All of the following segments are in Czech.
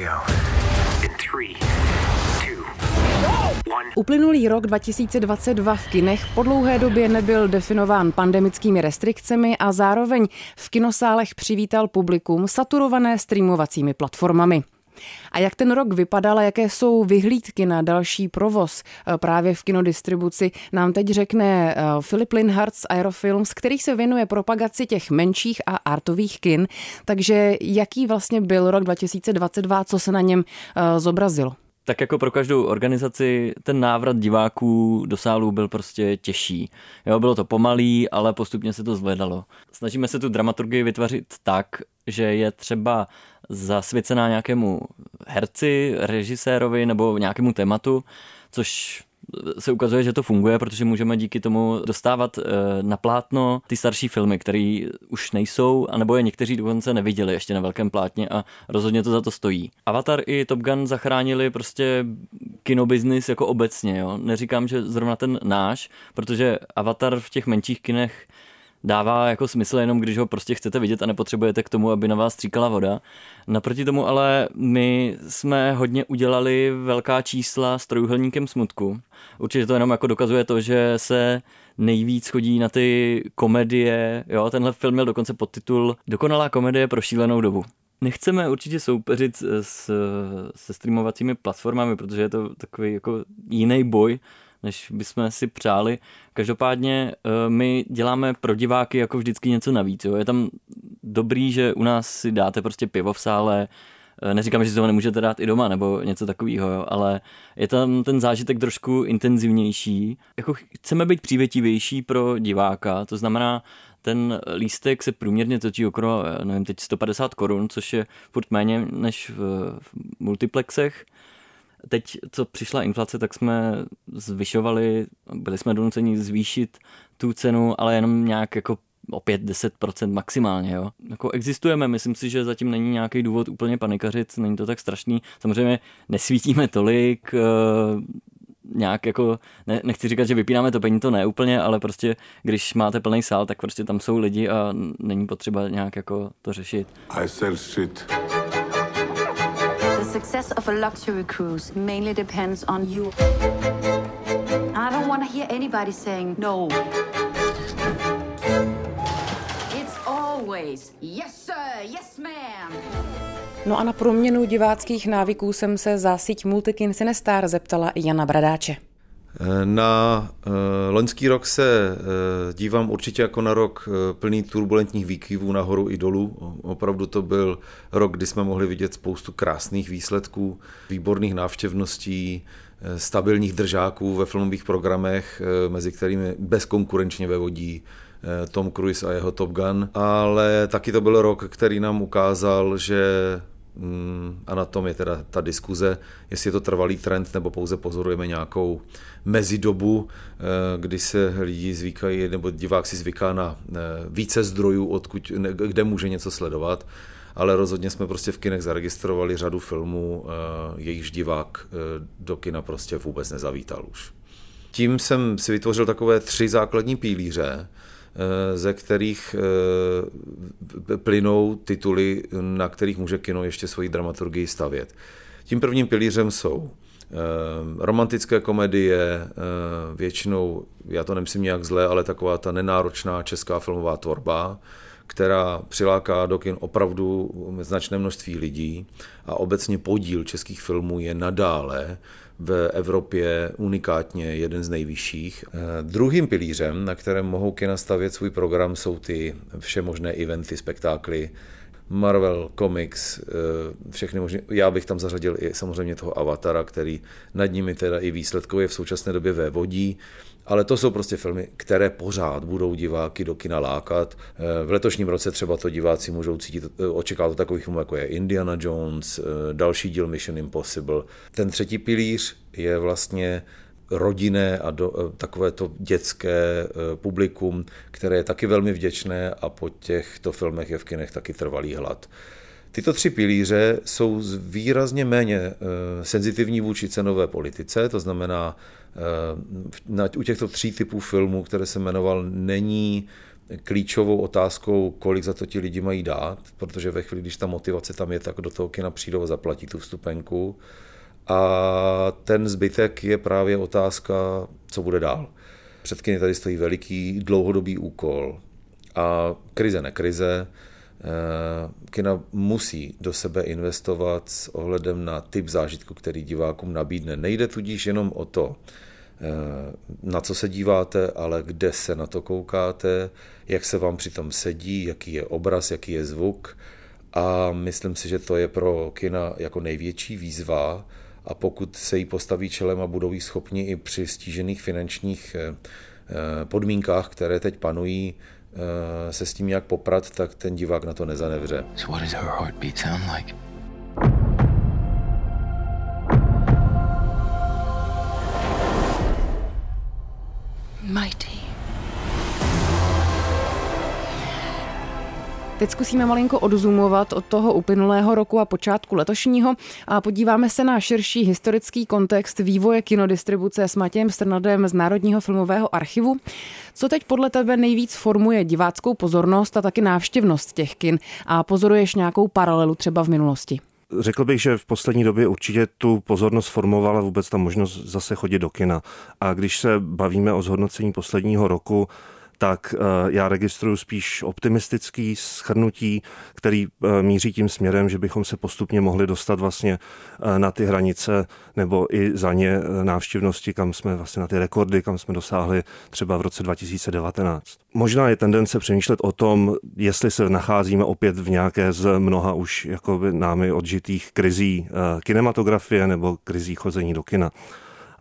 go. In three, two, one. Uplynulý rok 2022 v kinech po dlouhé době nebyl definován pandemickými restrikcemi a zároveň v kinosálech přivítal publikum saturované streamovacími platformami. A jak ten rok vypadal a jaké jsou vyhlídky na další provoz eh, právě v kinodistribuci, nám teď řekne Filip eh, Linhardt z Aerofilms, který se věnuje propagaci těch menších a artových kin. Takže jaký vlastně byl rok 2022, co se na něm eh, zobrazilo? tak jako pro každou organizaci ten návrat diváků do sálu byl prostě těžší. Jo, bylo to pomalý, ale postupně se to zvedalo. Snažíme se tu dramaturgii vytvořit tak, že je třeba zasvěcená nějakému herci, režisérovi nebo nějakému tématu, což se ukazuje, že to funguje, protože můžeme díky tomu dostávat eh, na plátno ty starší filmy, které už nejsou, anebo je někteří dokonce neviděli ještě na velkém plátně a rozhodně to za to stojí. Avatar i Top Gun zachránili prostě kinobiznis jako obecně, jo. Neříkám, že zrovna ten náš, protože Avatar v těch menších kinech dává jako smysl jenom, když ho prostě chcete vidět a nepotřebujete k tomu, aby na vás stříkala voda. Naproti tomu ale my jsme hodně udělali velká čísla s trojuhelníkem smutku. Určitě to jenom jako dokazuje to, že se nejvíc chodí na ty komedie. Jo, tenhle film měl dokonce podtitul Dokonalá komedie pro šílenou dobu. Nechceme určitě soupeřit s, se streamovacími platformami, protože je to takový jako jiný boj, než bychom si přáli. Každopádně eh, my děláme pro diváky jako vždycky něco navíc. Jo. Je tam dobrý, že u nás si dáte prostě pivo v sále, eh, neříkám, že si toho nemůžete dát i doma nebo něco takového, ale je tam ten zážitek trošku intenzivnější. Jako chceme být přívětivější pro diváka, to znamená, ten lístek se průměrně točí okolo, nevím, teď 150 korun, což je furt méně než v, v multiplexech. Teď, co přišla inflace, tak jsme zvyšovali, byli jsme donuceni zvýšit tu cenu, ale jenom nějak jako o 5-10% maximálně. Jo. Jako existujeme, myslím si, že zatím není nějaký důvod úplně panikařit, není to tak strašný. Samozřejmě nesvítíme tolik, eh, nějak jako, ne, nechci říkat, že vypínáme to peníze, to ne úplně, ale prostě když máte plný sál, tak prostě tam jsou lidi a není potřeba nějak jako to řešit. I sell shit success of a luxury cruise mainly depends on you. I don't want to hear anybody saying no. It's always yes sir, yes ma'am. No a na proměnu diváckých návyků jsem se za síť Multikin Cinestar zeptala Jana Bradáče. Na uh, loňský rok se uh, dívám určitě jako na rok uh, plný turbulentních výkyvů nahoru i dolů. Opravdu to byl rok, kdy jsme mohli vidět spoustu krásných výsledků, výborných návštěvností, stabilních držáků ve filmových programech, mezi kterými bezkonkurenčně vevodí Tom Cruise a jeho Top Gun, ale taky to byl rok, který nám ukázal, že a na tom je teda ta diskuze, jestli je to trvalý trend nebo pouze pozorujeme nějakou mezidobu, eh, kdy se lidi zvykají, nebo divák si zvyká na eh, více zdrojů, odkud, kde může něco sledovat, ale rozhodně jsme prostě v kinech zaregistrovali řadu filmů, eh, jejichž divák do kina prostě vůbec nezavítal už. Tím jsem si vytvořil takové tři základní pílíře, Eh, ze kterých eh, plynou tituly, na kterých může kino ještě svoji dramaturgii stavět. Tím prvním pilířem jsou eh, romantické komedie, většinou, já to nemyslím nějak zle, ale taková ta nenáročná česká filmová tvorba, která přiláká do kin opravdu značné množství lidí a obecně podíl českých filmů je nadále v Evropě unikátně jeden z nejvyšších. Eh, druhým pilířem, na kterém mohou kina stavět svůj program, jsou ty všemožné eventy, spektákly, Marvel, Comics, eh, všechny možné. Já bych tam zařadil i samozřejmě toho Avatara, který nad nimi teda i výsledkově v současné době vévodí. Ale to jsou prostě filmy, které pořád budou diváky do kina lákat. Eh, v letošním roce třeba to diváci můžou cítit, eh, očekávat takových filmů, jako je Indiana Jones, další díl Mission Impossible. Ten třetí pilíř je vlastně rodinné a do, eh, takové to dětské eh, publikum, které je taky velmi vděčné a po těchto filmech je v kinech taky trvalý hlad. Tyto tři pilíře jsou výrazně méně eh, senzitivní vůči cenové politice, to znamená, u těchto tří typů filmů, které se jmenoval, není klíčovou otázkou, kolik za to ti lidi mají dát, protože ve chvíli, když ta motivace tam je, tak do toho kina přijdou a zaplatí tu vstupenku. A ten zbytek je právě otázka, co bude dál. Před kiny tady stojí veliký dlouhodobý úkol a krize nekrize, Eh, kina musí do sebe investovat s ohledem na typ zážitku, který divákům nabídne. Nejde tudíž jenom o to, eh, na co se díváte, ale kde se na to koukáte, jak se vám přitom sedí, jaký je obraz, jaký je zvuk. A myslím si, že to je pro kina jako největší výzva a pokud se jí postaví čelem a budou jí schopni i při stížených finančních eh, podmínkách, které teď panují, Eh, se s tím nějak poprat, tak ten divák na to nezanevře. So what does her heartbeat sound like? Teď zkusíme malinko odzumovat od toho uplynulého roku a počátku letošního a podíváme se na širší historický kontext vývoje kinodistribuce s Matějem Strnadem z Národního filmového archivu. Co teď podle tebe nejvíc formuje diváckou pozornost a taky návštěvnost těch kin a pozoruješ nějakou paralelu třeba v minulosti? Řekl bych, že v poslední době určitě tu pozornost formovala vůbec ta možnost zase chodit do kina. A když se bavíme o zhodnocení posledního roku, tak eh, já registruju spíš optimistický schrnutí, který eh, míří tím směrem, že bychom se postupně mohli dostat vlastně eh, na ty hranice nebo i za ně návštěvnosti, kam jsme vlastně na ty rekordy, kam jsme dosáhli třeba v roce 2019. Možná je tendence přemýšlet o tom, jestli se nacházíme opět v nějaké z mnoha už jakoby námi odžitých krizí kinematografie nebo krizí chození do kina.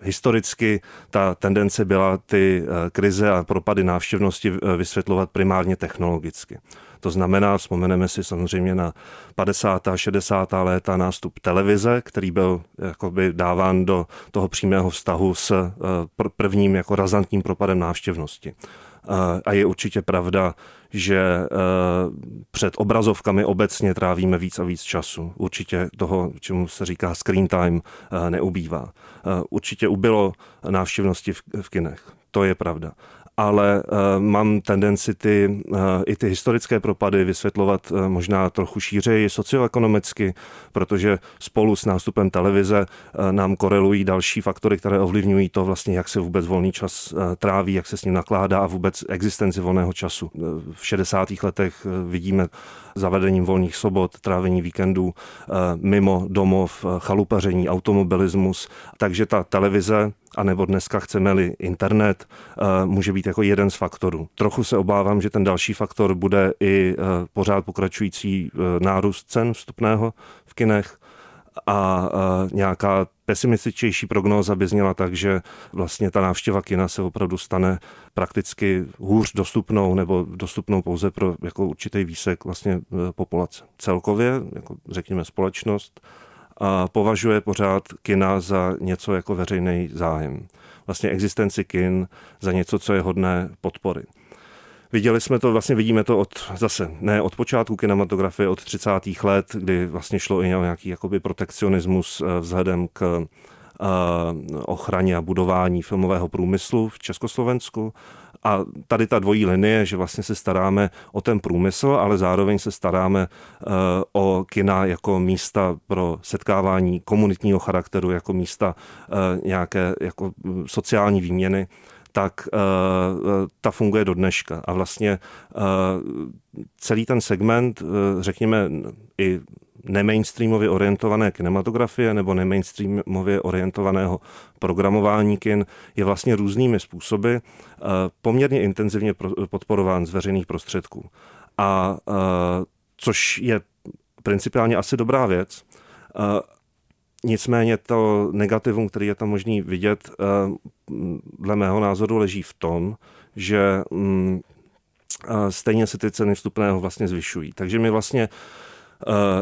Historicky ta tendence byla ty eh, krize a propady návštěvnosti eh, vysvětlovat primárně technologicky. To znamená, vzpomeneme si samozřejmě na 50. a 60. léta nástup televize, který byl jakoby dáván do toho přímého vztahu s eh, prvním jako razantním propadem návštěvnosti. A je určitě pravda, že eh, před obrazovkami obecně trávíme víc a víc času. Určitě toho, čemu se říká screen time, eh, neubývá. Eh, určitě ubylo návštěvnosti v kinech. To je pravda ale uh, mám tendenci ty, uh, i ty historické propady vysvětlovat uh, možná trochu šířeji socioekonomicky, protože spolu s nástupem televize nám korelují další faktory, které ovlivňují to vlastně, jak se vůbec volný čas tráví, jak se s ním nakládá a vůbec existenci volného času. V 60. letech vidíme zavedením volných sobot, trávení víkendů mimo domov, chalupaření, automobilismus, takže ta televize a nebo dneska chceme-li internet, eh, může být jako jeden z faktorů. Trochu se obávám, že ten další faktor bude i eh, pořád pokračující eh, nárůst cen vstupného v kinech a nějaká pesimističtější prognóza by zněla tak, že vlastně ta návštěva kina se opravdu stane prakticky hůř dostupnou nebo dostupnou pouze pro jako určitý výsek vlastně populace. Celkově, jako řekněme společnost, a považuje pořád kina za něco jako veřejný zájem. Vlastně existenci kin za něco, co je hodné podpory. Viděli jsme to, vlastně vidíme to od, zase ne od počátku kinematografie, od 30. let, kdy vlastně šlo i o nějaký jakoby protekcionismus eh, vzhledem k eh, ochraně a budování filmového průmyslu v Československu a tady ta dvojí linie, že vlastně se staráme o ten průmysl, ale zároveň se staráme eh, o kina jako místa pro setkávání komunitního charakteru, jako místa eh, nějaké jako sociální výměny, tak uh, ta funguje do dneška. A vlastně uh, celý ten segment, uh, řekněme, i nemainstreamově orientované kinematografie nebo nemainstreamově orientovaného programování kin je vlastně různými způsoby eh, poměrně intenzivně podporován z veřejných prostředků. A eh, což je principiálně asi dobrá věc. Eh, nicméně to negativum, který je tam možný vidět, dle mého názoru leží v tom, že mm, stejně se ty ceny vstupného vlastně zvyšují. Takže my vlastně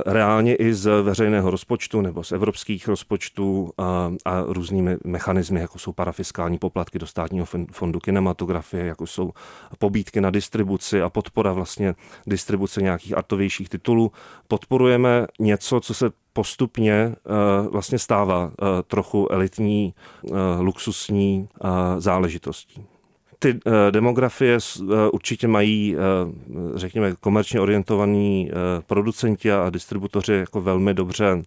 reálně i z veřejného rozpočtu nebo z evropských rozpočtů a, a různými mechanismy, jako jsou parafiskální poplatky do státního fondu kinematografie, jako jsou pobídky na distribuci a podpora vlastně distribuce nějakých artovějších titulů. Podporujeme něco, co se postupně uh, vlastně stává trochu elitní, luxusní záležitostí. Ty demografie určitě mají, řekněme, komerčně orientovaní producenti a distributoři jako velmi dobře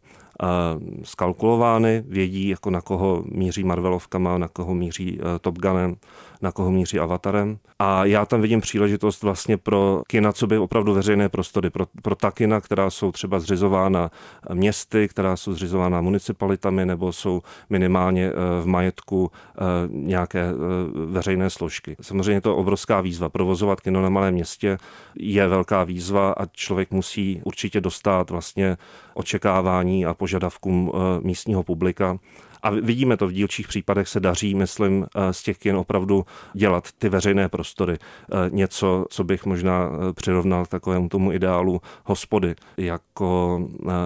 skalkulovány, vědí, jako na koho míří Marvelovkama, na koho míří Top Gunem, na koho míří avatarem. A já tam vidím příležitost vlastně pro kina, co by opravdu veřejné prostory, pro, pro ta kina, která jsou třeba zřizována městy, která jsou zřizována municipalitami nebo jsou minimálně eh, v majetku eh, nějaké veřejné složky. Samozřejmě to je obrovská výzva. Provozovat kino na malém městě je velká výzva a člověk musí určitě dostat vlastně očekávání a požadavkům místního publika. A vidíme to v dílčích případech se daří, myslím, eh, z těch kin opravdu dělat ty veřejné prostory. Eh, něco, co bych možná eh, přirovnal takovému tomu ideálu hospody, jako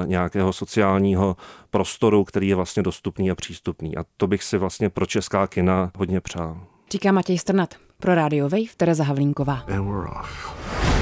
nějakého sociálního prostoru, který je vlastně dostupný a přístupný. A to bych si vlastně pro česká kina hodně přál. Říká Matěj Strnat. Pro Radio Wave Tereza Havlínková. And we're off.